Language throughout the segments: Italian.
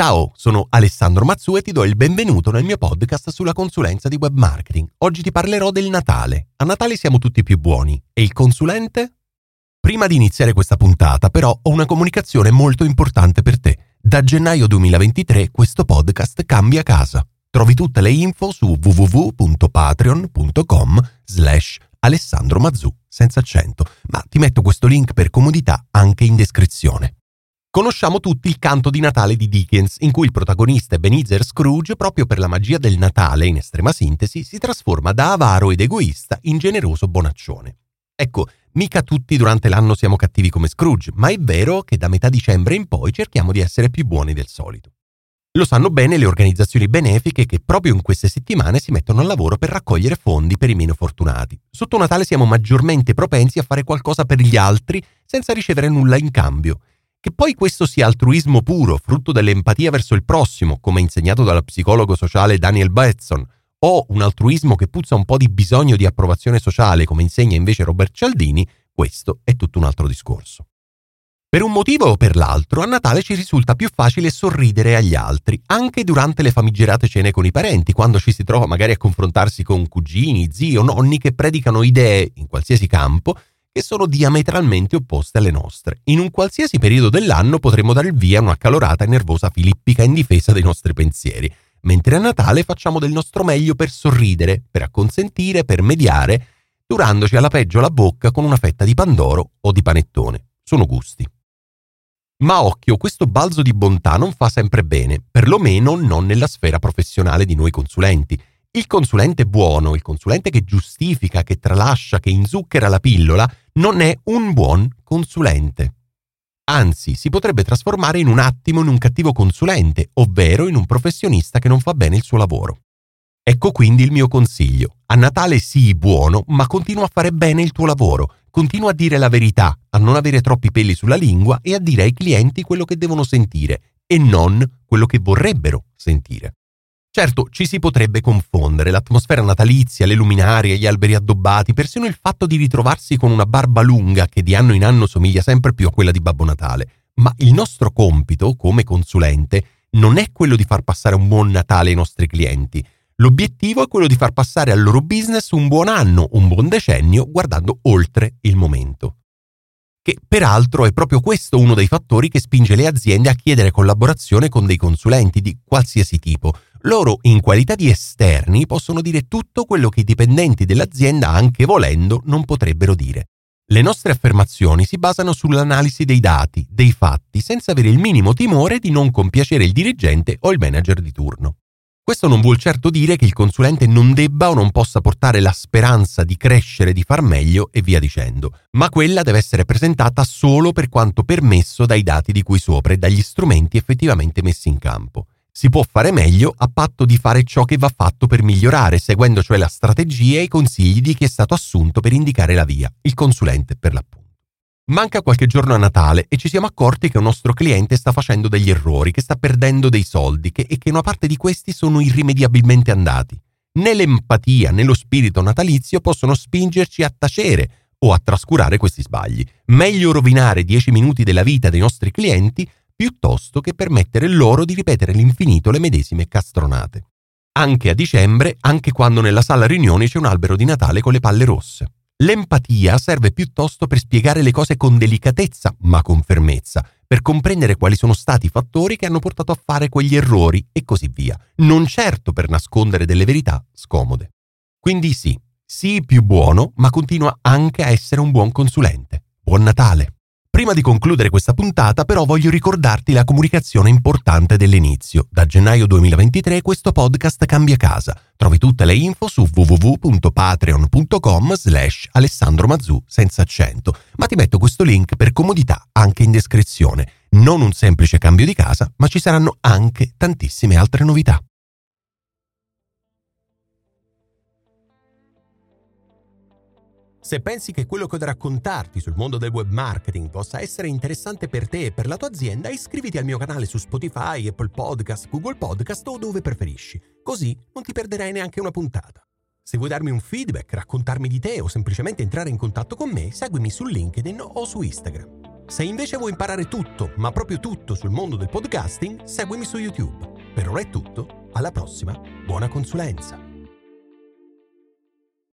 Ciao, sono Alessandro Mazzu e ti do il benvenuto nel mio podcast sulla consulenza di web marketing. Oggi ti parlerò del Natale. A Natale siamo tutti più buoni. E il consulente? Prima di iniziare questa puntata, però, ho una comunicazione molto importante per te. Da gennaio 2023 questo podcast cambia casa. Trovi tutte le info su www.patreon.com slash Alessandro Mazzu, senza accento, ma ti metto questo link per comodità anche in descrizione. Conosciamo tutti il canto di Natale di Dickens, in cui il protagonista Ebenezer Scrooge, proprio per la magia del Natale, in estrema sintesi, si trasforma da avaro ed egoista in generoso bonaccione. Ecco, mica tutti durante l'anno siamo cattivi come Scrooge, ma è vero che da metà dicembre in poi cerchiamo di essere più buoni del solito. Lo sanno bene le organizzazioni benefiche che proprio in queste settimane si mettono al lavoro per raccogliere fondi per i meno fortunati. Sotto Natale siamo maggiormente propensi a fare qualcosa per gli altri senza ricevere nulla in cambio che poi questo sia altruismo puro, frutto dell'empatia verso il prossimo, come insegnato dal psicologo sociale Daniel Batson, o un altruismo che puzza un po' di bisogno di approvazione sociale, come insegna invece Robert Cialdini, questo è tutto un altro discorso. Per un motivo o per l'altro, a Natale ci risulta più facile sorridere agli altri, anche durante le famigerate cene con i parenti, quando ci si trova magari a confrontarsi con cugini, zii o nonni che predicano idee, in qualsiasi campo, che sono diametralmente opposte alle nostre. In un qualsiasi periodo dell'anno potremmo dare il via a una calorata e nervosa filippica in difesa dei nostri pensieri, mentre a Natale facciamo del nostro meglio per sorridere, per acconsentire, per mediare, durandoci alla peggio la bocca con una fetta di pandoro o di panettone. Sono gusti. Ma occhio, questo balzo di bontà non fa sempre bene, perlomeno non nella sfera professionale di noi consulenti, il consulente buono, il consulente che giustifica, che tralascia, che inzucchera la pillola, non è un buon consulente. Anzi, si potrebbe trasformare in un attimo in un cattivo consulente, ovvero in un professionista che non fa bene il suo lavoro. Ecco quindi il mio consiglio. A Natale sii buono, ma continua a fare bene il tuo lavoro. Continua a dire la verità, a non avere troppi peli sulla lingua e a dire ai clienti quello che devono sentire e non quello che vorrebbero sentire. Certo, ci si potrebbe confondere, l'atmosfera natalizia, le luminarie, gli alberi addobbati, persino il fatto di ritrovarsi con una barba lunga che di anno in anno somiglia sempre più a quella di Babbo Natale. Ma il nostro compito, come consulente, non è quello di far passare un buon Natale ai nostri clienti. L'obiettivo è quello di far passare al loro business un buon anno, un buon decennio, guardando oltre il momento che peraltro è proprio questo uno dei fattori che spinge le aziende a chiedere collaborazione con dei consulenti di qualsiasi tipo. Loro, in qualità di esterni, possono dire tutto quello che i dipendenti dell'azienda, anche volendo, non potrebbero dire. Le nostre affermazioni si basano sull'analisi dei dati, dei fatti, senza avere il minimo timore di non compiacere il dirigente o il manager di turno. Questo non vuol certo dire che il consulente non debba o non possa portare la speranza di crescere, di far meglio e via dicendo, ma quella deve essere presentata solo per quanto permesso dai dati di cui sopra e dagli strumenti effettivamente messi in campo. Si può fare meglio a patto di fare ciò che va fatto per migliorare, seguendo cioè la strategia e i consigli di chi è stato assunto per indicare la via, il consulente per l'appunto. Manca qualche giorno a Natale e ci siamo accorti che un nostro cliente sta facendo degli errori, che sta perdendo dei soldi che, e che una parte di questi sono irrimediabilmente andati. Né l'empatia né lo spirito natalizio possono spingerci a tacere o a trascurare questi sbagli. Meglio rovinare 10 minuti della vita dei nostri clienti piuttosto che permettere loro di ripetere all'infinito le medesime castronate. Anche a dicembre, anche quando nella sala riunioni c'è un albero di Natale con le palle rosse. L'empatia serve piuttosto per spiegare le cose con delicatezza, ma con fermezza, per comprendere quali sono stati i fattori che hanno portato a fare quegli errori e così via, non certo per nascondere delle verità scomode. Quindi sì, sii più buono, ma continua anche a essere un buon consulente. Buon Natale! Prima di concludere questa puntata però voglio ricordarti la comunicazione importante dell'inizio. Da gennaio 2023 questo podcast cambia casa. Trovi tutte le info su www.patreon.com slash Alessandro Mazzu senza accento, ma ti metto questo link per comodità anche in descrizione. Non un semplice cambio di casa, ma ci saranno anche tantissime altre novità. Se pensi che quello che ho da raccontarti sul mondo del web marketing possa essere interessante per te e per la tua azienda, iscriviti al mio canale su Spotify, Apple Podcast, Google Podcast o dove preferisci. Così non ti perderai neanche una puntata. Se vuoi darmi un feedback, raccontarmi di te o semplicemente entrare in contatto con me, seguimi su LinkedIn o su Instagram. Se invece vuoi imparare tutto, ma proprio tutto sul mondo del podcasting, seguimi su YouTube. Per ora è tutto, alla prossima, buona consulenza!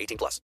18 plus.